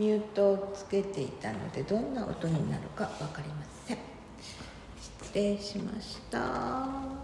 ミュートをつけていたのでどんな音になるか分かりません。失礼しました。